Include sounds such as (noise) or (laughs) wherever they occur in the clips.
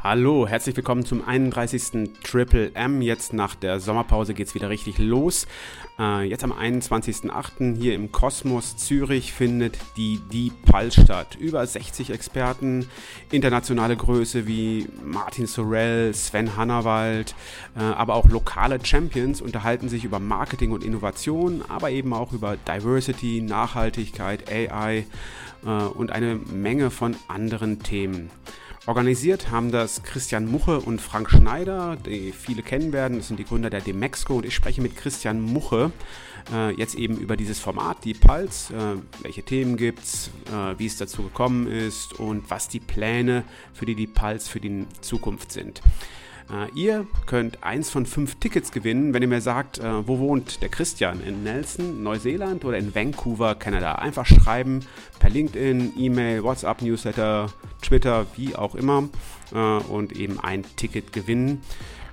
Hallo, herzlich willkommen zum 31. Triple M. Jetzt nach der Sommerpause geht es wieder richtig los. Äh, jetzt am 21.08. hier im Kosmos Zürich findet die Die Pulse statt. Über 60 Experten, internationale Größe wie Martin Sorrell, Sven Hannawald, äh, aber auch lokale Champions unterhalten sich über Marketing und Innovation, aber eben auch über Diversity, Nachhaltigkeit, AI äh, und eine Menge von anderen Themen. Organisiert haben das Christian Muche und Frank Schneider, die viele kennen werden. Das sind die Gründer der Demexco und ich spreche mit Christian Muche äh, jetzt eben über dieses Format, die Pulse. Äh, welche Themen gibt es, äh, wie es dazu gekommen ist und was die Pläne für die, die Pulse für die Zukunft sind. Äh, ihr könnt eins von fünf Tickets gewinnen, wenn ihr mir sagt, äh, wo wohnt der Christian? In Nelson, Neuseeland oder in Vancouver, Kanada? Einfach schreiben per LinkedIn, E-Mail, WhatsApp, Newsletter, Twitter, wie auch immer äh, und eben ein Ticket gewinnen.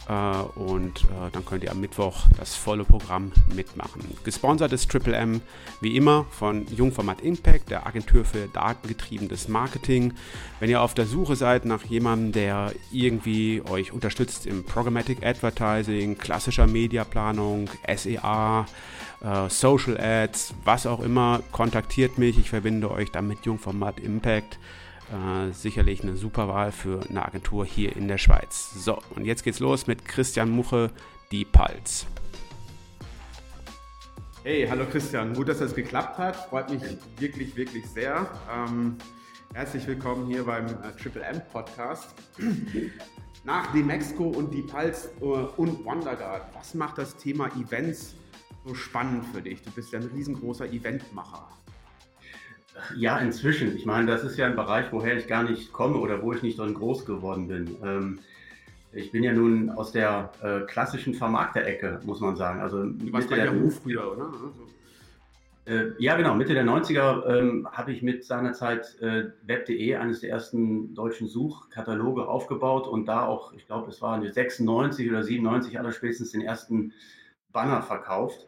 Äh, und äh, dann könnt ihr am Mittwoch das volle Programm mitmachen. Gesponsert ist Triple M wie immer von Jungformat Impact, der Agentur für datengetriebenes Marketing. Wenn ihr auf der Suche seid nach jemandem, der irgendwie euch unterstützt im Programmatic Advertising, klassischer Mediaplanung, SEA, äh, Social Ads, was auch immer, kontaktiert mich. Ich verbinde euch dann mit Jungformat Impact. Äh, sicherlich eine super Wahl für eine Agentur hier in der Schweiz. So, und jetzt geht's los mit Christian Muche, die Pulse. Hey, hallo Christian, gut, dass das geklappt hat. Freut mich wirklich, wirklich sehr. Ähm, herzlich willkommen hier beim äh, Triple M Podcast. (clears throat) Nach Demexco und die Pulse äh, und WonderGuard, was macht das Thema Events so spannend für dich? Du bist ja ein riesengroßer Eventmacher. Ja, inzwischen. Ich meine, das ist ja ein Bereich, woher ich gar nicht komme oder wo ich nicht drin groß geworden bin. Ähm, ich bin ja nun aus der äh, klassischen Vermarkter-Ecke, muss man sagen. Also du warst bei Yahoo früher, oder? Also. Äh, ja, genau. Mitte der 90er ähm, habe ich mit seinerzeit äh, Web.de, eines der ersten deutschen Suchkataloge, aufgebaut und da auch, ich glaube, es waren 96 oder 97 aller spätestens den ersten Banner verkauft.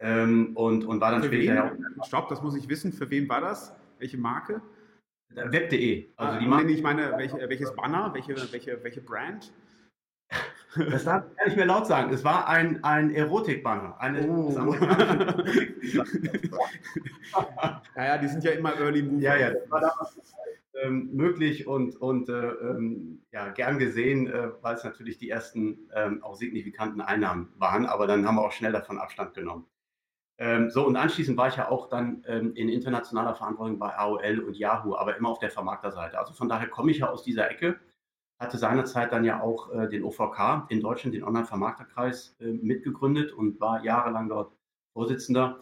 Ähm, und, und war dann für später ja. Stopp, das muss ich wissen. Für wen war das? Welche Marke? Web.de. Also ah, die Marke. Ich meine, welche, welches Banner, welche, welche, welche Brand? Das darf ich nicht mehr laut sagen. Es war ein, ein Erotik-Banner. Oh. (laughs) ja, ja, die sind ja immer Early Mover. Ja, ja, das war damals ähm, möglich und, und äh, ähm, ja, gern gesehen, äh, weil es natürlich die ersten ähm, auch signifikanten Einnahmen waren. Aber dann haben wir auch schnell davon Abstand genommen. Ähm, so, und anschließend war ich ja auch dann ähm, in internationaler Verantwortung bei AOL und Yahoo, aber immer auf der Vermarkterseite. Also von daher komme ich ja aus dieser Ecke, hatte seinerzeit dann ja auch äh, den OVK in Deutschland, den Online-Vermarkterkreis, äh, mitgegründet und war jahrelang dort Vorsitzender.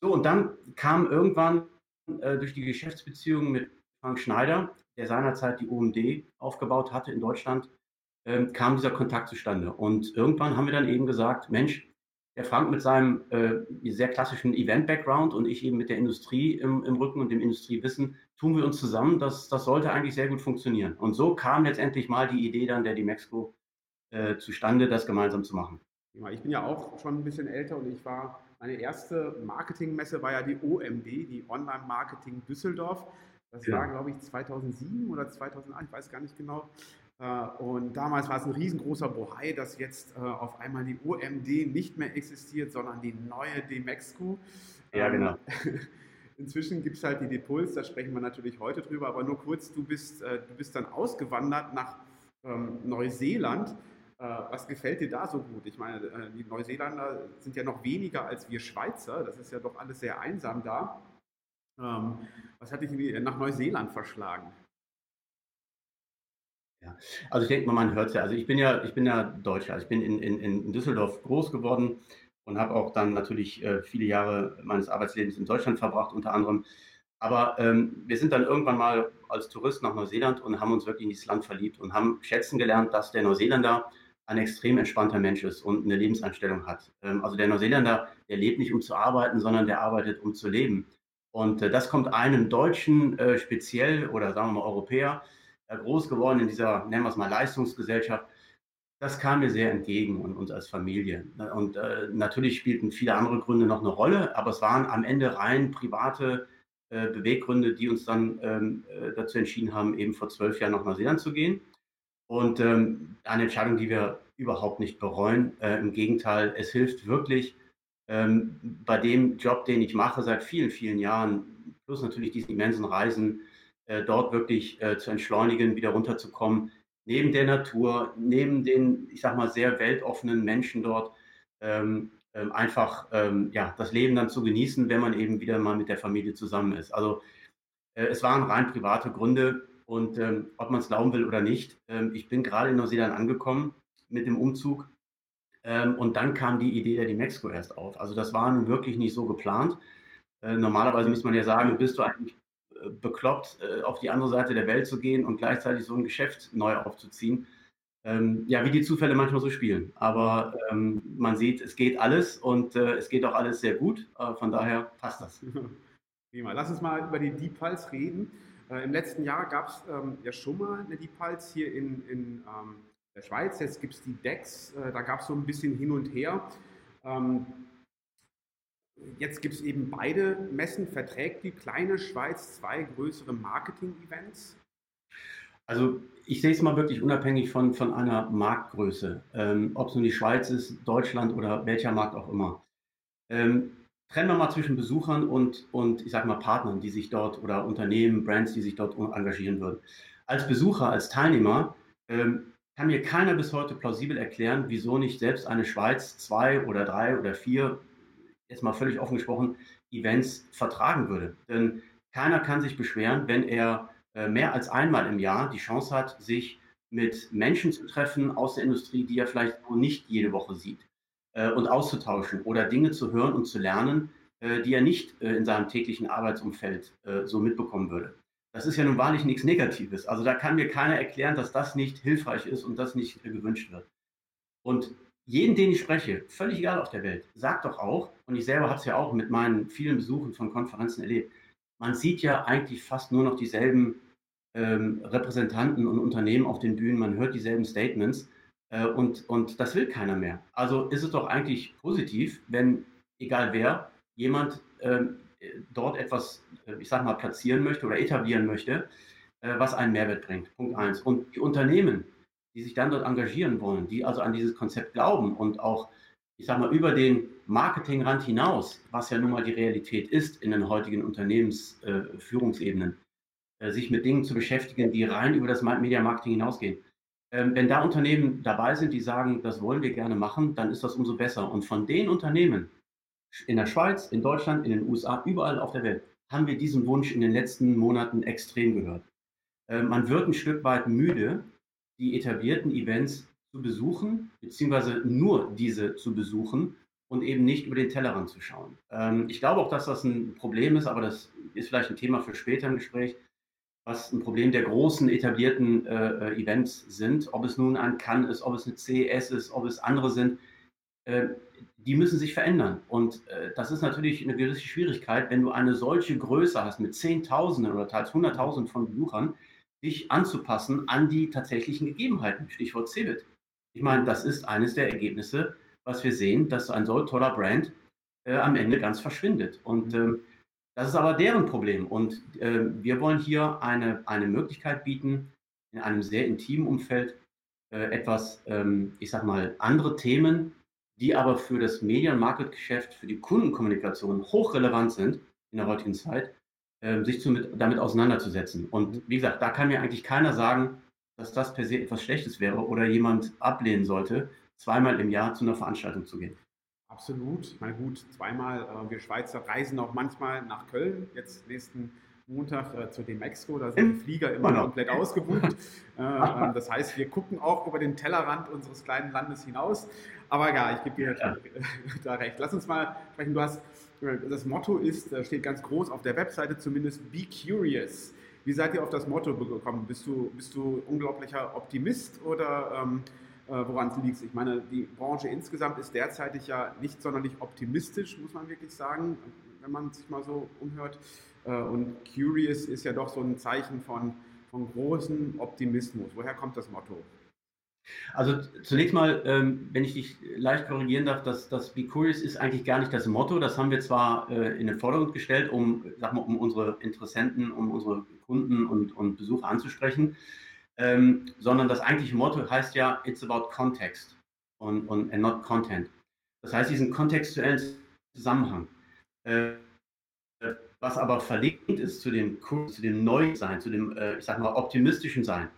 So, und dann kam irgendwann äh, durch die Geschäftsbeziehungen mit Frank Schneider, der seinerzeit die OMD aufgebaut hatte in Deutschland, ähm, kam dieser Kontakt zustande. Und irgendwann haben wir dann eben gesagt, Mensch, der Frank mit seinem äh, sehr klassischen Event-Background und ich eben mit der Industrie im, im, Rücken und dem Industriewissen, tun wir uns zusammen. Das, das sollte eigentlich sehr gut funktionieren. Und so kam letztendlich mal die Idee dann der Dimexco äh, zustande, das gemeinsam zu machen. Ich bin ja auch schon ein bisschen älter und ich war, meine erste Marketingmesse war ja die OMD, die Online Marketing Düsseldorf. Das ja. war, glaube ich, 2007 oder 2008, ich weiß gar nicht genau. Äh, und damals war es ein riesengroßer Bohai, dass jetzt äh, auf einmal die OMD nicht mehr existiert, sondern die neue Demexco. Ja, ähm, genau. (laughs) Inzwischen gibt es halt die Depuls, da sprechen wir natürlich heute drüber, aber nur kurz, du bist, äh, du bist dann ausgewandert nach ähm, Neuseeland. was gefällt dir da so gut? Ich meine, die Neuseeländer sind ja noch weniger als wir Schweizer, das ist ja doch alles sehr einsam da. Ähm, was hat dich nach Neuseeland verschlagen? Ja. Also ich denke mal, man hört es ja. Also ich bin ja, ich bin ja Deutscher. Also ich bin in, in, in Düsseldorf groß geworden und habe auch dann natürlich äh, viele Jahre meines Arbeitslebens in Deutschland verbracht, unter anderem. Aber ähm, wir sind dann irgendwann mal als Tourist nach Neuseeland und haben uns wirklich in dieses Land verliebt und haben schätzen gelernt, dass der Neuseeländer ein extrem entspannter Mensch ist und eine Lebenseinstellung hat. Ähm, also der Neuseeländer, der lebt nicht, um zu arbeiten, sondern der arbeitet, um zu leben. Und äh, das kommt einem Deutschen äh, speziell oder sagen wir mal Europäer groß geworden in dieser, nennen wir es mal, Leistungsgesellschaft. Das kam mir sehr entgegen und uns als Familie. Und äh, natürlich spielten viele andere Gründe noch eine Rolle, aber es waren am Ende rein private äh, Beweggründe, die uns dann ähm, äh, dazu entschieden haben, eben vor zwölf Jahren nach Neuseeland zu gehen. Und ähm, eine Entscheidung, die wir überhaupt nicht bereuen. Äh, Im Gegenteil, es hilft wirklich ähm, bei dem Job, den ich mache seit vielen, vielen Jahren, plus natürlich diesen immensen Reisen, äh, dort wirklich äh, zu entschleunigen, wieder runterzukommen, neben der Natur, neben den, ich sag mal, sehr weltoffenen Menschen dort, ähm, ähm, einfach ähm, ja, das Leben dann zu genießen, wenn man eben wieder mal mit der Familie zusammen ist. Also äh, es waren rein private Gründe und ähm, ob man es glauben will oder nicht, ähm, ich bin gerade in Neuseeland angekommen mit dem Umzug ähm, und dann kam die Idee der Dimexco erst auf. Also das war nun wirklich nicht so geplant. Äh, normalerweise müsste man ja sagen, bist du eigentlich bekloppt, äh, auf die andere Seite der Welt zu gehen und gleichzeitig so ein Geschäft neu aufzuziehen. Ähm, ja, wie die Zufälle manchmal so spielen. Aber ähm, man sieht, es geht alles und äh, es geht auch alles sehr gut. Äh, von daher passt das. (laughs) Prima. Lass uns mal über die Deep Pulse reden. Äh, Im letzten Jahr gab es ähm, ja schon mal eine Deep Pulse hier in, in ähm, der Schweiz. Jetzt gibt es die DEX. Äh, da gab es so ein bisschen hin und her. Jetzt gibt es eben beide Messen. Verträgt die kleine Schweiz zwei größere Marketing-Events? Also ich sehe es mal wirklich unabhängig von, von einer Marktgröße, ähm, ob es nun die Schweiz ist, Deutschland oder welcher Markt auch immer. Ähm, trennen wir mal zwischen Besuchern und, und ich sage mal Partnern, die sich dort oder Unternehmen, Brands, die sich dort engagieren würden. Als Besucher, als Teilnehmer ähm, kann mir keiner bis heute plausibel erklären, wieso nicht selbst eine Schweiz zwei oder drei oder vier jetzt mal völlig offen gesprochen, Events vertragen würde. Denn keiner kann sich beschweren, wenn er äh, mehr als einmal im Jahr die Chance hat, sich mit Menschen zu treffen aus der Industrie, die er vielleicht nicht jede Woche sieht äh, und auszutauschen oder Dinge zu hören und zu lernen, äh, die er nicht in seinem täglichen Arbeitsumfeld so mitbekommen würde. Das ist ja nun wahrlich nichts Negatives. Also da kann mir keiner erklären, dass das nicht hilfreich ist und das nicht gewünscht wird. Und jeden, den ich spreche, völlig egal auf der Welt, sagt doch auch, und ich selber habe es ja auch mit meinen vielen Besuchen von Konferenzen erlebt, man sieht ja eigentlich fast nur noch dieselben ähm, Repräsentanten und Unternehmen auf den Bühnen, man hört dieselben Statements äh, und, und das will keiner mehr. Also ist es doch eigentlich positiv, wenn, egal wer, jemand ähm, dort etwas, äh, ich sag mal, platzieren möchte oder etablieren möchte, äh, was einen Mehrwert bringt. Punkt eins. Und die Unternehmen, die sich dann dort engagieren wollen, die also an dieses Konzept glauben und auch, ich sage mal, über den Marketingrand hinaus, was ja nun mal die Realität ist in den heutigen Unternehmensführungsebenen, äh, äh, sich mit Dingen zu beschäftigen, die rein über das Media Marketing hinausgehen. Ähm, wenn da Unternehmen dabei sind, die sagen, das wollen wir gerne machen, dann ist das umso besser. Und von den Unternehmen in der Schweiz, in Deutschland, in den USA, überall auf der Welt, haben wir diesen Wunsch in den letzten Monaten extrem gehört. Äh, man wird ein Stück weit müde, die etablierten Events zu besuchen, beziehungsweise nur diese zu besuchen und eben nicht über den Tellerrand zu schauen. Ähm, ich glaube auch, dass das ein Problem ist, aber das ist vielleicht ein Thema für später im Gespräch, was ein Problem der großen etablierten äh, Events sind. Ob es nun ein Cannes ist, ob es eine CES ist, ob es andere sind, äh, die müssen sich verändern. Und äh, das ist natürlich eine gewisse Schwierigkeit, wenn du eine solche Größe hast mit Zehntausenden oder teils Hunderttausenden von Besuchern, dich anzupassen an die tatsächlichen Gegebenheiten. Stichwort CeBIT. Ich meine, das ist eines der Ergebnisse, was wir sehen, dass ein so toller Brand äh, am Ende ganz verschwindet. Und ähm, das ist aber deren Problem. Und äh, wir wollen hier eine, eine Möglichkeit bieten, in einem sehr intimen Umfeld äh, etwas, ähm, ich sag mal, andere Themen, die aber für das Medien-Market-Geschäft, für die Kundenkommunikation hochrelevant sind in der heutigen Zeit, ähm, sich zu, mit, damit auseinanderzusetzen. Und wie gesagt, da kann mir eigentlich keiner sagen, dass das per se etwas Schlechtes wäre oder jemand ablehnen sollte, zweimal im Jahr zu einer Veranstaltung zu gehen. Absolut. Na gut, zweimal. Äh, wir Schweizer reisen auch manchmal nach Köln. Jetzt nächsten Montag äh, zu dem Expo. Da sind die Flieger immer genau. komplett ausgebucht. äh, ähm, das heißt, wir gucken auch über den Tellerrand unseres kleinen Landes hinaus. Aber ja, ich gebe dir ja. da recht. Lass uns mal sprechen. Du hast das Motto ist, steht ganz groß auf der Webseite zumindest, Be Curious. Wie seid ihr auf das Motto gekommen? Bist du, bist du unglaublicher Optimist oder ähm, äh, woran es liegt? Ich meine, die Branche insgesamt ist derzeitig ja nicht sonderlich optimistisch, muss man wirklich sagen, wenn man sich mal so umhört. Äh, und Curious ist ja doch so ein Zeichen von, von großem Optimismus. Woher kommt das Motto? Also zunächst mal, ähm, wenn ich dich leicht korrigieren darf, dass das Be Curious ist eigentlich gar nicht das Motto. Das haben wir zwar äh, in den Vordergrund gestellt, um, sag mal, um unsere Interessenten, um unsere Kunden und, und Besucher anzusprechen. ähm, sondern das eigentliche Motto heißt ja, it's about context und, und and not content. Das heißt, diesen kontextuellen Zusammenhang. Äh, was aber verlinkt ist zu dem zu dem Neusein, zu dem, äh, ich sag mal, optimistischen Sein.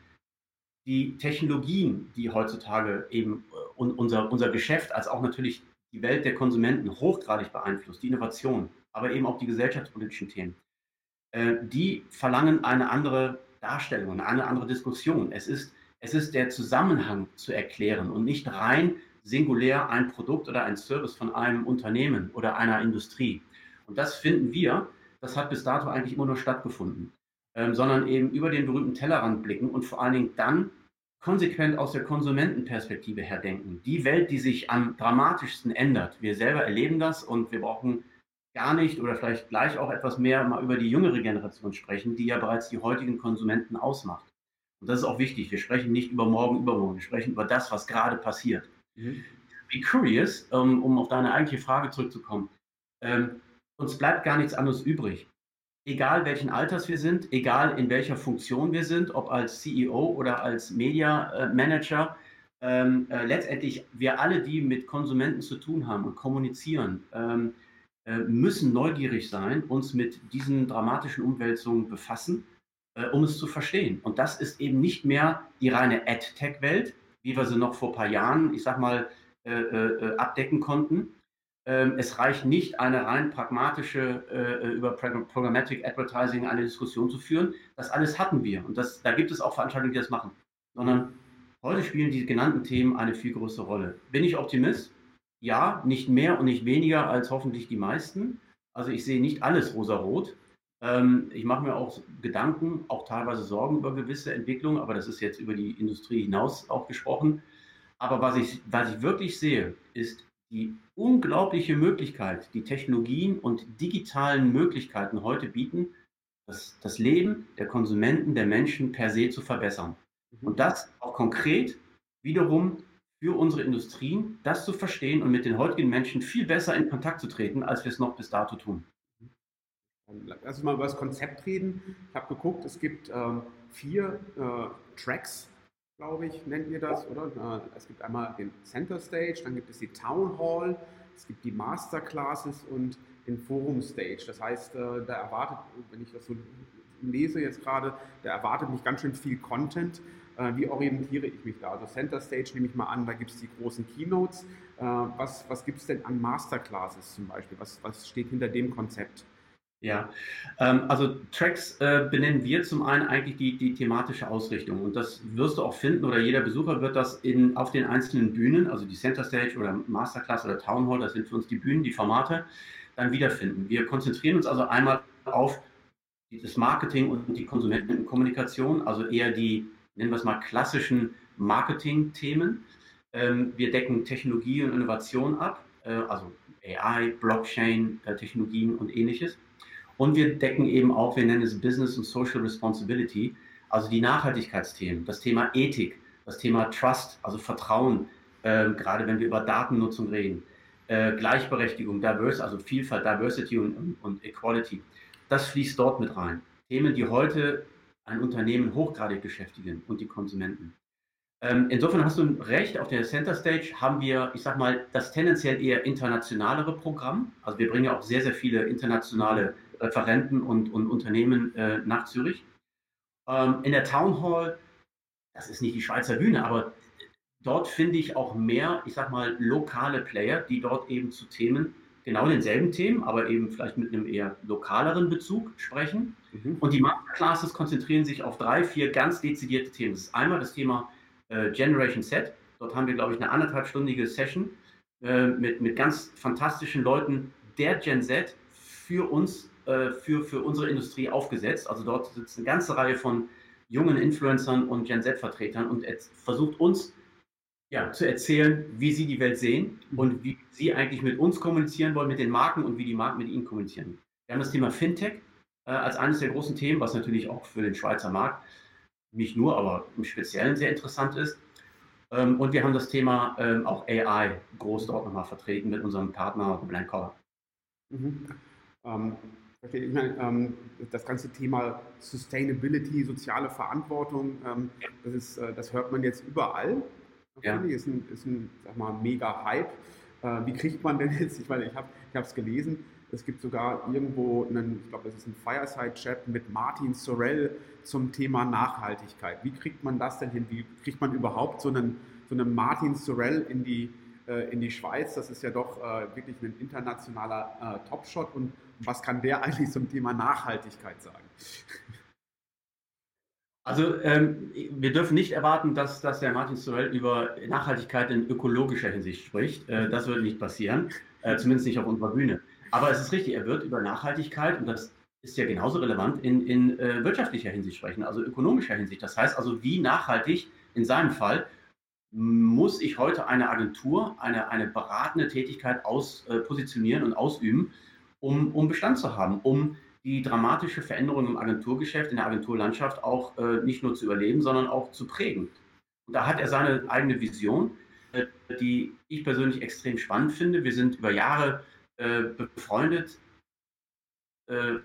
Die Technologien, die heutzutage eben äh, unser, unser Geschäft, als auch natürlich die Welt der Konsumenten hochgradig beeinflusst, die Innovation, aber eben auch die gesellschaftspolitischen Themen, äh, die verlangen eine andere Darstellung, eine andere Diskussion. Es ist, es ist der Zusammenhang zu erklären und nicht rein singulär ein Produkt oder ein Service von einem Unternehmen oder einer Industrie. Und das finden wir, das hat bis dato eigentlich immer nur stattgefunden, ähm, sondern eben über den berühmten Tellerrand blicken und vor allen Dingen dann konsequent aus der Konsumentenperspektive her denken. Die Welt, die sich am dramatischsten ändert. Wir selber erleben das und wir brauchen gar nicht oder vielleicht gleich auch etwas mehr mal über die jüngere Generation sprechen, die ja bereits die heutigen Konsumenten ausmacht. Und das ist auch wichtig. Wir sprechen nicht über morgen, übermorgen. Wir sprechen über das, was gerade passiert. Mhm. Be curious, um, ähm, um auf deine eigentliche Frage zurückzukommen. Ähm, uns bleibt gar nichts anderes übrig egal welchen Alters wir sind, egal in welcher Funktion wir sind, ob als CEO oder als Media äh, Manager, ähm, äh, letztendlich wir alle, die mit Konsumenten zu tun haben und kommunizieren, ähm, äh, müssen neugierig sein, uns mit diesen dramatischen Umwälzungen befassen, äh, um es zu verstehen. Und das ist eben nicht mehr die reine Ad-Tech-Welt, wie wir sie noch vor ein paar Jahren, ich sag mal, äh, äh, abdecken konnten, es reicht nicht, eine rein pragmatische, äh, über Programmatic Advertising eine Diskussion zu führen. Das alles hatten wir. Und das, da gibt es auch Veranstaltungen, die das machen. Sondern heute spielen die genannten Themen eine viel größere Rolle. Bin ich Optimist? Ja, nicht mehr und nicht weniger als hoffentlich die meisten. Also ich sehe nicht alles rosarot. Ähm, ich mache mir auch Gedanken, auch teilweise Sorgen über gewisse Entwicklungen, aber das ist jetzt über die Industrie hinaus auch gesprochen. Aber was ich, was ich wirklich sehe, ist die unglaubliche Möglichkeit, die Technologien und digitalen Möglichkeiten heute bieten, das, das Leben der Konsumenten, der Menschen per se zu verbessern. Mhm. Und das auch konkret wiederum für unsere Industrien, das zu verstehen und mit den heutigen Menschen viel besser in Kontakt zu treten, als wir es noch bis dato tun. Lass uns mal über das Konzept reden. Ich habe geguckt, es gibt ähm, vier äh, Tracks glaube ich, nennt ihr das, oder? Es gibt einmal den Center Stage, dann gibt es die Town Hall, es gibt die Masterclasses und den Forum Stage. Das heißt, äh, da erwartet, wenn ich das so lese jetzt gerade, da erwartet mich ganz schön viel Content. Äh, wie orientiere ich mich da? Also Center Stage nehme ich mal an, da gibt es die großen Keynotes. Äh, was was gibt es denn an Masterclasses zum Beispiel? Was, was steht hinter dem Konzept? Ja, ähm, also Tracks äh, benennen wir zum einen eigentlich die, die thematische Ausrichtung und das wirst du auch finden oder jeder Besucher wird das in, auf den einzelnen Bühnen, also die Center Stage oder Masterclass oder Town Hall, das sind für uns die Bühnen, die Formate, dann wiederfinden. Wir konzentrieren uns also einmal auf das Marketing und die Konsumentenkommunikation, also eher die, nennen wir es mal, klassischen Marketing-Themen. Ähm, wir decken Technologie und Innovation ab, äh, also AI, Blockchain-Technologien äh, und ähnliches. Und wir decken eben auch, wir nennen es Business und Social Responsibility, also die Nachhaltigkeitsthemen, das Thema Ethik, das Thema Trust, also Vertrauen, äh, gerade wenn wir über Datennutzung reden, äh, Gleichberechtigung, Diverse, also Vielfalt, Diversity und, und, Equality. Das fließt dort mit rein. Themen, die heute ein Unternehmen hochgradig beschäftigen und die Konsumenten. Ähm, insofern hast du recht, auf der Center Stage haben wir, ich sag mal, das tendenziell eher internationalere Programm. Also wir bringen ja auch sehr, sehr viele internationale Referenten und, und Unternehmen äh, nach Zürich. Ähm, in der Town Hall, das ist nicht die Schweizer Bühne, aber dort finde ich auch mehr, ich sag mal, lokale Player, die dort eben zu Themen, genau denselben Themen, aber eben vielleicht mit einem eher lokaleren Bezug sprechen. Mhm. Und die Masterclasses konzentrieren sich auf drei, vier ganz dezidierte Themen. Das ist einmal das Thema äh, Generation Set. Dort haben wir, glaube ich, eine anderthalbstündige Session äh, mit, mit ganz fantastischen Leuten der Gen Z für uns äh, für, für unsere Industrie aufgesetzt. Also dort sitzt eine ganze Reihe von jungen Influencern und Gen Z-Vertretern und versucht uns ja, zu erzählen, wie sie die Welt sehen mhm. und wie sie eigentlich mit uns kommunizieren wollen, mit den Marken und wie die Marken mit ihnen kommunizieren. Wir haben das Thema Fintech äh, als eines der großen Themen, was natürlich auch für den Schweizer Markt nicht nur, aber im Speziellen sehr interessant ist. Ähm, und wir haben das Thema ähm, auch AI groß dort nochmal vertreten mit unserem Partner Blank Color. Mhm. Ähm, Ich meine, ähm, das ganze Thema Sustainability, soziale Verantwortung, ähm, das, ist, äh, das hört man jetzt überall. Ja. Ist ein, ist ein sag mal, mega Hype. Äh, wie kriegt man denn (laughs) jetzt, ich meine, ich habe es gelesen, es gibt sogar irgendwo einen, ich glaube, das ist ein Fireside-Chat mit Martin Sorel zum Thema Nachhaltigkeit. Wie kriegt man das denn hin? Wie kriegt man überhaupt so einen, so einen Martin Sorel in die, äh, in die Schweiz? Das ist ja doch äh, wirklich ein internationaler äh, Topshot. Und was kann der (laughs) eigentlich zum Thema Nachhaltigkeit sagen? Also ähm, wir dürfen nicht erwarten, dass, dass der Martin Sorel über Nachhaltigkeit in ökologischer Hinsicht spricht. Äh, das wird nicht passieren, äh, zumindest nicht auf unserer Bühne. Aber es ist richtig, er wird über Nachhaltigkeit, und das ist ja genauso relevant, in, in äh, wirtschaftlicher Hinsicht sprechen, also ökonomischer Hinsicht. Das heißt also, wie nachhaltig in seinem Fall muss ich heute eine Agentur, eine, eine beratende Tätigkeit aus, äh, positionieren und ausüben, um, um Bestand zu haben, um die dramatische Veränderung im Agenturgeschäft, in der Agenturlandschaft auch äh, nicht nur zu überleben, sondern auch zu prägen. Und da hat er seine eigene Vision, äh, die ich persönlich extrem spannend finde. Wir sind über Jahre äh, befreundet. Äh,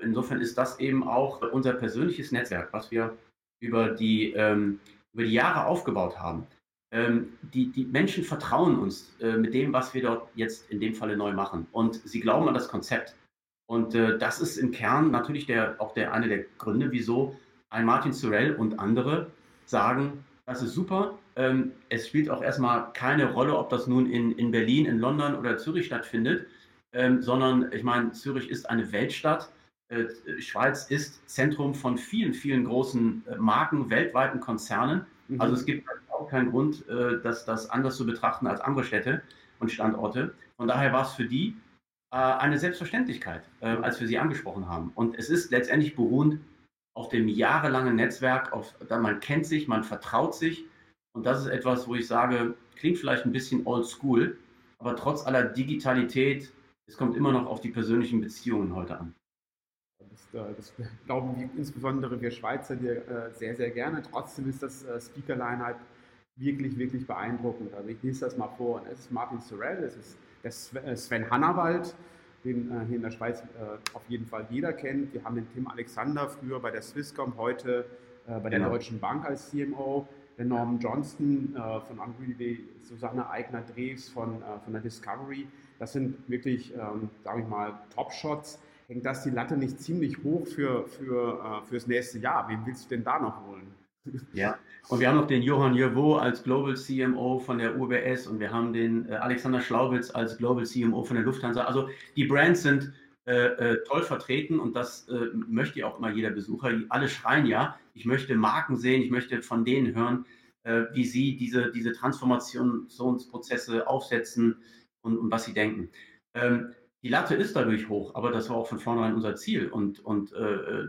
insofern ist das eben auch unser persönliches Netzwerk, was wir über die, ähm, über die Jahre aufgebaut haben. Ähm, die, die Menschen vertrauen uns äh, mit dem, was wir dort jetzt in dem Falle neu machen. Und sie glauben an das Konzept. Und äh, das ist im Kern natürlich der, auch der, eine der Gründe, wieso ein Martin Sorel und andere sagen, das ist super. Ähm, es spielt auch erstmal keine Rolle, ob das nun in, in Berlin, in London oder Zürich stattfindet, ähm, sondern ich meine, Zürich ist eine Weltstadt. Äh, Schweiz ist Zentrum von vielen, vielen großen äh, Marken, weltweiten Konzernen. Mhm. Also es gibt auch keinen Grund, äh, das, das anders zu betrachten als andere Städte und Standorte. Von daher war es für die äh, eine Selbstverständlichkeit, äh, als wir sie angesprochen haben. Und es ist letztendlich beruhend auf dem jahrelangen Netzwerk, auf, man kennt sich, man vertraut sich. Und das ist etwas, wo ich sage, klingt vielleicht ein bisschen old school, aber trotz aller Digitalität, es kommt immer noch auf die persönlichen Beziehungen heute an. Das, äh, das glauben wir, insbesondere wir Schweizer dir äh, sehr, sehr gerne. Trotzdem ist das äh, Speakerline halt wirklich, wirklich beeindruckend. Also ich lese das mal vor. Es ist Martin Sorrell, es ist der Sven Hannawald, den äh, hier in der Schweiz äh, auf jeden Fall jeder kennt. Wir haben den Tim Alexander früher bei der Swisscom, heute äh, bei der genau. Deutschen Bank als CMO. Der Norman Johnston äh, von Angry Susanne Eigner-Drews von, äh, von der Discovery. Das sind wirklich, ähm, sage ich mal, Top-Shots. Hängt das die Latte nicht ziemlich hoch für, für, äh, fürs nächste Jahr? Wen willst du denn da noch holen? Ja, und wir haben noch den Johann Jevaux als Global CMO von der UBS und wir haben den äh, Alexander Schlaubitz als Global CMO von der Lufthansa. Also die Brands sind äh, äh, toll vertreten und das äh, möchte auch immer jeder Besucher. Alle schreien ja, ich möchte Marken sehen, ich möchte von denen hören, äh, wie sie diese, diese Transformationsprozesse aufsetzen und, und was sie denken. Ähm, die Latte ist dadurch hoch, aber das war auch von vornherein unser Ziel und, und äh,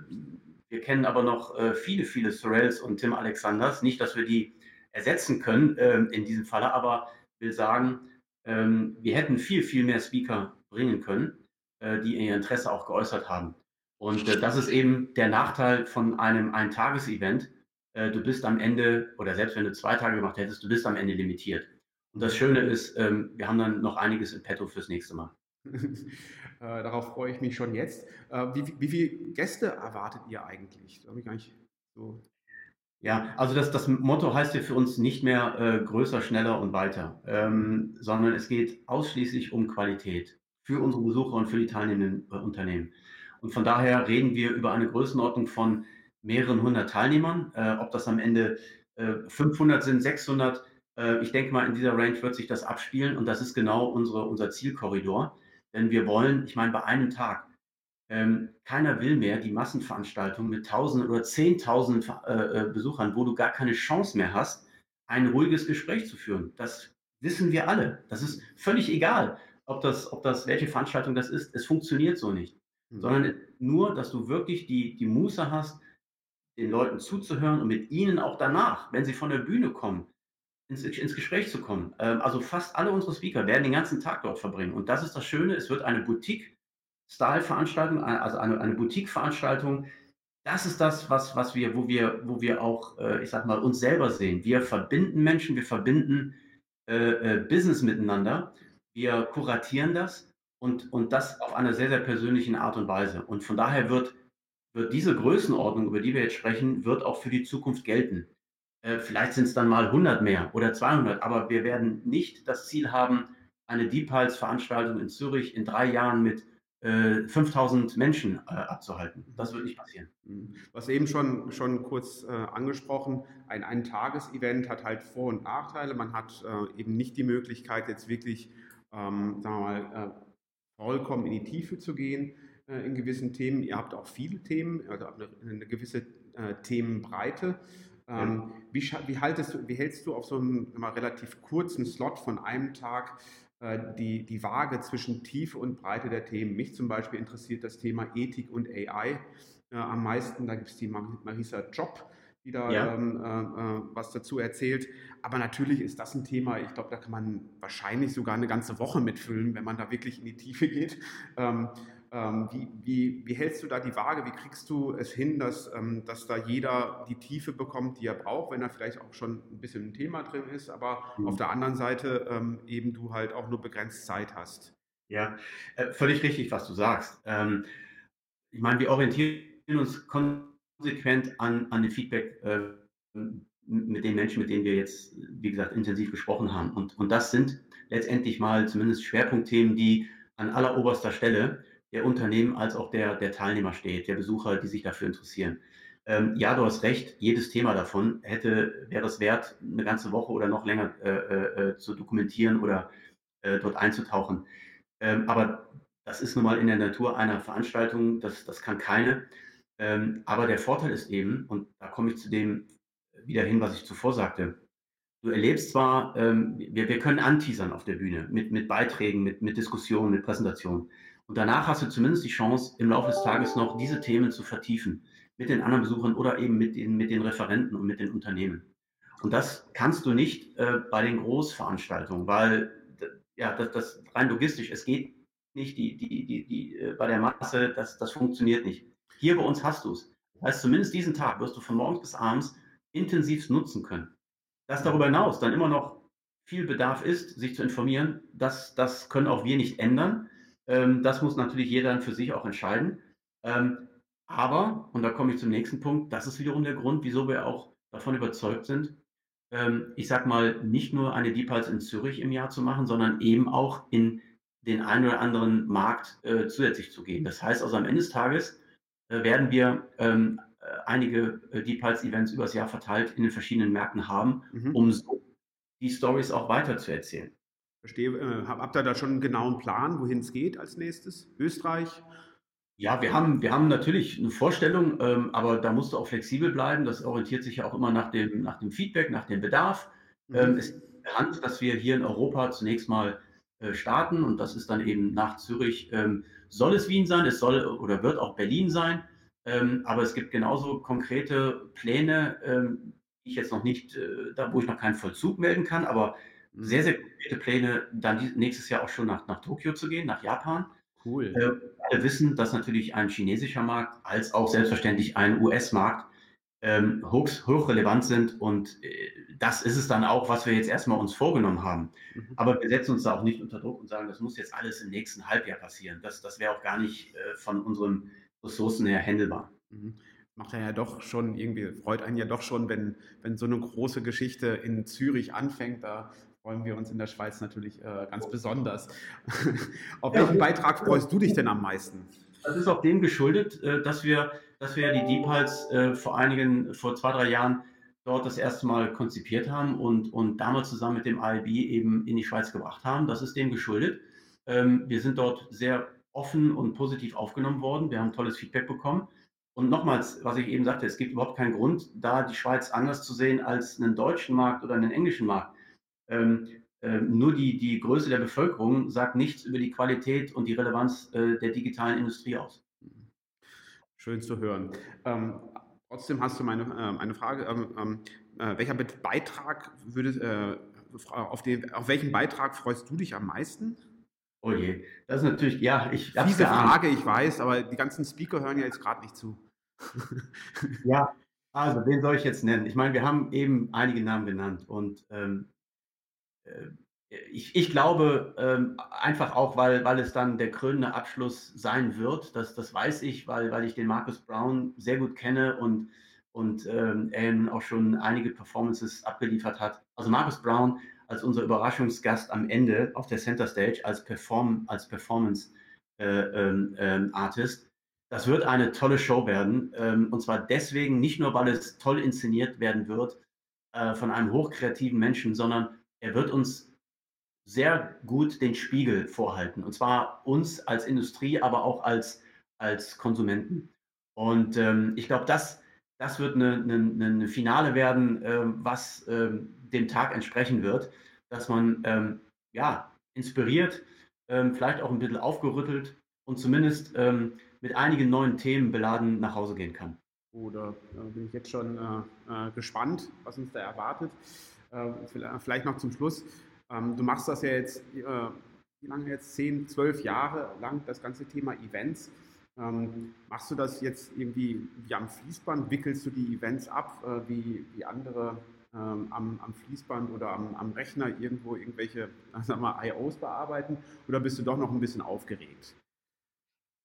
wir kennen aber noch äh, viele, viele Sorels und Tim Alexanders. Nicht, dass wir die ersetzen können äh, in diesem Falle, aber will sagen, ähm, wir hätten viel, viel mehr Speaker bringen können, äh, die ihr Interesse auch geäußert haben. Und äh, das ist eben der Nachteil von einem Ein-Tages-Event. Äh, du bist am Ende, oder selbst wenn du zwei Tage gemacht hättest, du bist am Ende limitiert. Und das Schöne ist, ähm, wir haben dann noch einiges in petto fürs nächste Mal. (laughs) Äh, darauf freue ich mich schon jetzt. Äh, wie, wie, viele Gäste erwartet ihr eigentlich? Da ich gar nicht so. Ja, also das, das Motto heißt ja für uns nicht mehr äh, größer, schneller und weiter, ähm, sondern es geht ausschließlich um Qualität für unsere Besucher und für die teilnehmenden äh, Unternehmen. Und von daher reden wir über eine Größenordnung von mehreren hundert Teilnehmern. Äh, ob das am Ende 500 sind, 600, ich denke mal, in dieser Range wird sich das abspielen und das ist genau unsere, unser Zielkorridor. Denn wir wollen, ich meine, bei einem Tag, ähm, keiner will mehr die Massenveranstaltung mit Tausenden oder Zehntausenden äh, äh, Besuchern, wo du gar keine Chance mehr hast, ein ruhiges Gespräch zu führen. Das wissen wir alle. Das ist völlig egal, ob das, ob das, welche Veranstaltung das ist. Es funktioniert so nicht. Mhm. Sondern nur, dass du wirklich die, die Muße hast, den Leuten zuzuhören und mit ihnen auch danach, wenn sie von der Bühne kommen, ins, ins Gespräch zu kommen. Ähm, also fast alle unsere Speaker werden den ganzen Tag dort verbringen. Und das ist das Schöne, es wird eine Boutique-Style-Veranstaltung, also eine, eine Boutique-Veranstaltung. Das ist das, was, was wir, wo wir, wo wir auch, äh, ich sag mal, uns selber sehen. Wir verbinden Menschen, wir verbinden äh, äh, Business miteinander, wir kuratieren das und, und das auf einer sehr, sehr persönlichen Art und Weise. Und von daher wird, wird diese Größenordnung, über die wir jetzt sprechen, wird auch für die Zukunft gelten. Äh, vielleicht sind es dann mal 100 mehr oder 200, aber wir werden nicht das Ziel haben, eine Deep Pulse-Veranstaltung in Zürich in drei Jahren mit 5000 äh, Menschen äh, abzuhalten. Das wird nicht passieren. Mhm. Was eben schon, schon kurz angesprochen, ein, ein Tagesevent hat halt Vor- und Nachteile. Man hat eben nicht die Möglichkeit, jetzt wirklich, ähm, sagen wir mal, vollkommen in die Tiefe zu gehen in gewissen Themen. Ihr habt auch viele Themen, also eine gewisse Themenbreite. Ähm, wie, wie, haltest du, wie hältst du auf so einem immer relativ kurzen Slot von einem Tag äh, die, die Waage zwischen Tiefe und Breite der Themen? Mich zum Beispiel interessiert das Thema Ethik und AI äh, am meisten. Da gibt es die Marisa Job, die da ja. ähm, äh, äh, was dazu erzählt. Aber natürlich ist das ein Thema, ich glaube, da kann man wahrscheinlich sogar eine ganze Woche mitfüllen, wenn man da wirklich in die Tiefe geht. Ähm, ähm, wie, wie, wie, hältst du da die Waage? Wie kriegst du es hin, dass, ähm, dass da jeder die Tiefe bekommt, die er braucht, wenn er vielleicht auch schon ein bisschen ein Thema drin ist, aber mhm. auf der anderen Seite ähm, eben du halt auch nur begrenzt Zeit hast? Ja, äh, völlig richtig, was du sagst. Ähm, ich meine, wir orientieren uns konsequent an, an dem Feedback äh, mit den Menschen, mit denen wir jetzt, wie gesagt, intensiv gesprochen haben. Und, und das sind letztendlich mal zumindest Schwerpunktthemen, die an alleroberster Stelle der Unternehmen als auch der, der Teilnehmer steht, der Besucher, die sich dafür interessieren. Ähm, ja, du hast recht, jedes Thema davon hätte, wäre es wert, eine ganze Woche oder noch länger äh, äh, zu dokumentieren oder äh, dort einzutauchen. Ähm, aber das ist nun mal in der Natur einer Veranstaltung, das, das kann keine. Ähm, aber der Vorteil ist eben, und da komme ich zu dem wieder hin, was ich zuvor sagte, du erlebst zwar, ähm, wir, wir können anteasern auf der Bühne mit, mit Beiträgen, mit, mit Diskussionen, mit Präsentationen. Und danach hast du zumindest die Chance, im Laufe des Tages noch diese Themen zu vertiefen mit den anderen Besuchern oder eben mit den, mit den Referenten und mit den Unternehmen. Und das kannst du nicht äh, bei den Großveranstaltungen, weil ja, das, das rein logistisch, es geht nicht die, die, die, die, äh, bei der Masse, das, das funktioniert nicht. Hier bei uns hast du es. Das heißt, zumindest diesen Tag wirst du von morgens bis abends intensiv nutzen können. Dass darüber hinaus dann immer noch viel Bedarf ist, sich zu informieren, das, das können auch wir nicht ändern. Ähm, das muss natürlich jeder dann für sich auch entscheiden. Ähm, aber, und da komme ich zum nächsten Punkt, das ist wiederum der Grund, wieso wir auch davon überzeugt sind, ähm, ich sag mal, nicht nur eine Deep Pulse in Zürich im Jahr zu machen, sondern eben auch in den einen oder anderen Markt äh, zusätzlich zu gehen. Das heißt also, am Ende des Tages äh, werden wir ähm, äh, einige äh, Deep Pulse Events übers Jahr verteilt in den verschiedenen Märkten haben, mhm. um so die Stories auch weiter zu erzählen. Verstehe. Äh, habt ihr da schon einen genauen Plan, wohin es geht als nächstes? Österreich? Ja, wir haben, wir haben natürlich eine Vorstellung, ähm, aber da musst du auch flexibel bleiben. Das orientiert sich ja auch immer nach dem, nach dem Feedback, nach dem Bedarf. Mhm. Ähm, es ist bekannt, dass wir hier in Europa zunächst mal äh, starten und das ist dann eben nach Zürich. Ähm, soll es Wien sein, es soll oder wird auch Berlin sein, ähm, aber es gibt genauso konkrete Pläne, ähm, die ich jetzt noch nicht, äh, da wo ich noch keinen Vollzug melden kann, aber sehr, sehr konkrete Pläne, dann nächstes Jahr auch schon nach, nach Tokio zu gehen, nach Japan. Cool. Äh, wir wissen, dass natürlich ein chinesischer Markt als auch selbstverständlich ein US-Markt ähm, hoch, hochrelevant sind und äh, das ist es dann auch, was wir jetzt erstmal uns vorgenommen haben. Mhm. Aber wir setzen uns da auch nicht unter Druck und sagen, das muss jetzt alles im nächsten Halbjahr passieren. Das, das wäre auch gar nicht äh, von unseren Ressourcen her händelbar. Mhm macht ja doch schon irgendwie, freut einen ja doch schon, wenn, wenn so eine große Geschichte in Zürich anfängt. Da freuen wir uns in der Schweiz natürlich äh, ganz besonders. (laughs) Auf welchen Beitrag freust du dich denn am meisten? Das ist auch dem geschuldet, äh, dass wir, dass wir die Deep Pulse äh, vor einigen, vor zwei, drei Jahren dort das erste Mal konzipiert haben und, und damals zusammen mit dem AIB eben in die Schweiz gebracht haben. Das ist dem geschuldet. Ähm, wir sind dort sehr offen und positiv aufgenommen worden. Wir haben tolles Feedback bekommen. Und nochmals, was ich eben sagte, es gibt überhaupt keinen Grund, da die Schweiz anders zu sehen als einen deutschen Markt oder einen englischen Markt. Ähm, äh, nur die, die Größe der Bevölkerung sagt nichts über die Qualität und die Relevanz äh, der digitalen Industrie aus. Schön zu hören. Ähm, trotzdem hast du meine äh, eine Frage. Ähm, ähm äh, welcher Beitrag würde, äh, auf, den, auf welchen Beitrag freust du dich am meisten? Oh je, das ist natürlich, ja, ich. Diese Frage, ich weiß, aber die ganzen Speaker hören ja jetzt gerade nicht zu. ja, (laughs) also, wen soll ich jetzt nennen? Ich meine, wir haben eben einige Namen genannt und ähm, äh, ich, ich glaube ähm, einfach auch, weil, weil es dann der krönende Abschluss sein wird. Das, das weiß ich, weil, weil ich den Marcus Brown sehr gut kenne und, und ähm, er auch schon einige Performances abgeliefert hat. Also Marcus Brown als unser Überraschungsgast am Ende auf der Center Stage als, Perform, als Performance äh, ähm, ähm, Artist. Das wird eine tolle Show werden. Ähm, und zwar deswegen, nicht nur, weil es toll inszeniert werden wird äh, von einem hochkreativen Menschen, sondern er wird uns sehr gut den Spiegel vorhalten. Und zwar uns als Industrie, aber auch als, als Konsumenten. Und ähm, ich glaube, das, das wird eine, eine, eine Finale werden, äh, was äh, dem Tag entsprechen wird, dass man ähm, ja, inspiriert, ähm, vielleicht auch ein bisschen aufgerüttelt und zumindest ähm, mit einigen neuen Themen beladen nach Hause gehen kann. Oder äh, bin ich jetzt schon äh, äh, gespannt, was uns da erwartet. Äh, vielleicht noch zum Schluss. Ähm, du machst das ja jetzt, äh, wie lange jetzt? Zehn, zwölf Jahre lang, das ganze Thema Events. Ähm, machst du das jetzt irgendwie wie am Fließband? Wickelst du die Events ab, äh, wie, wie andere ähm, am, am, Fließband oder am, am, Rechner irgendwo irgendwelche (laughs) sag mal, IOs bearbeiten? Oder bist du doch noch ein bisschen aufgeregt?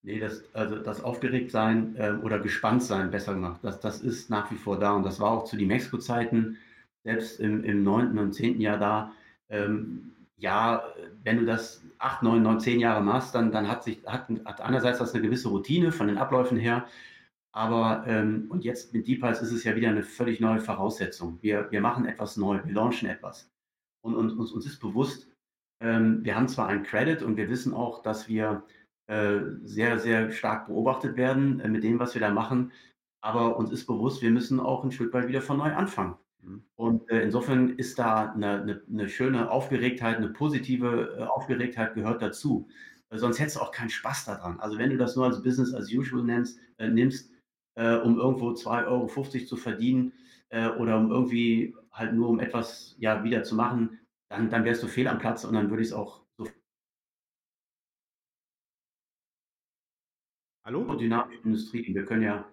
Nee, das, also das Aufgeregtsein äh, oder Gespanntsein, besser gemacht, das, das ist nach wie vor da. Und das war auch zu den Mexiko-Zeiten, selbst im, im 9. und 10. Jahr da ähm, ja, wenn du das acht, neun, neun, zehn Jahre machst, dann, dann hat sich, hat, hat einerseits das eine gewisse Routine von den Abläufen her, aber ähm, und jetzt mit DeepIce ist es ja wieder eine völlig neue Voraussetzung. Wir, wir machen etwas neu, wir launchen etwas. Und, und uns, uns ist bewusst, ähm, wir haben zwar einen Credit und wir wissen auch, dass wir äh, sehr, sehr stark beobachtet werden äh, mit dem, was wir da machen, aber uns ist bewusst, wir müssen auch ein Stück weit wieder von neu anfangen. Mhm. Und äh, insofern ist da eine, eine, eine, schöne Aufgeregtheit, eine positive äh, Aufgeregtheit gehört dazu. Äh, sonst hättest du auch keinen Spaß daran. Also wenn du das nur als Business as usual nennst, äh, nimmst, äh, um irgendwo 2,50 Euro zu verdienen äh, oder um irgendwie halt nur um etwas ja wieder zu machen, dann, dann wärst du fehl am Platz und dann würde ich es auch so Hallo? dynamische Industrie. Wir können ja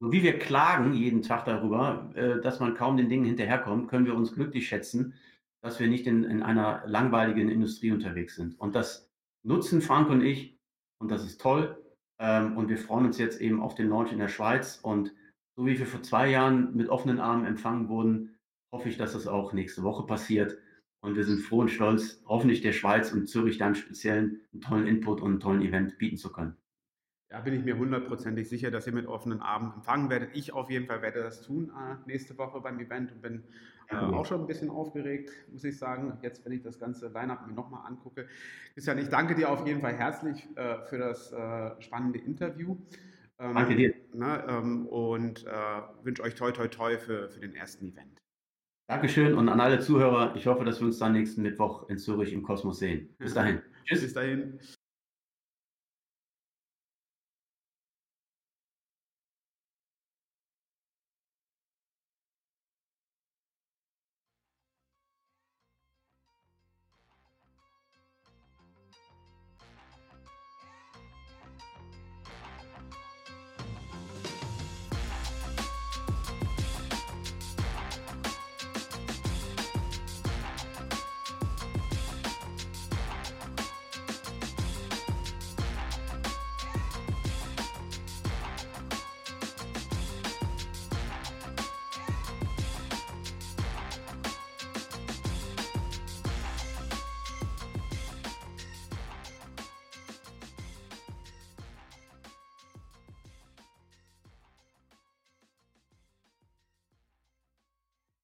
so wie wir klagen jeden Tag darüber, äh, dass man kaum den Dingen hinterherkommt, können wir uns glücklich schätzen, dass wir nicht in, in einer langweiligen Industrie unterwegs sind. Und das nutzen Frank und ich und das ist toll. Ähm, und wir freuen uns jetzt eben auf den Launch in der Schweiz. Und so wie wir vor zwei Jahren mit offenen Armen empfangen wurden, hoffe ich, dass das auch nächste Woche passiert. Und wir sind froh und stolz, hoffentlich der Schweiz und Zürich dann speziell einen tollen Input und einen tollen Event bieten zu können. Da bin ich mir hundertprozentig sicher, dass ihr mit offenen Armen empfangen werdet. Ich auf jeden Fall werde das tun äh, nächste Woche beim Event und bin äh, auch schon ein bisschen aufgeregt, muss ich sagen. Jetzt, wenn ich das ganze Line-Up mir nochmal angucke. Christian, ich danke dir auf jeden Fall herzlich äh, für das äh, spannende Interview. Ähm, danke dir. Na, ne, ähm, und äh, wünsche euch toi toi toi für, für den ersten Event. Dankeschön und an alle Zuhörer. Ich hoffe, dass wir uns dann nächsten Mittwoch in Zürich im Kosmos sehen. Bis dahin. Tschüss. Bis dahin.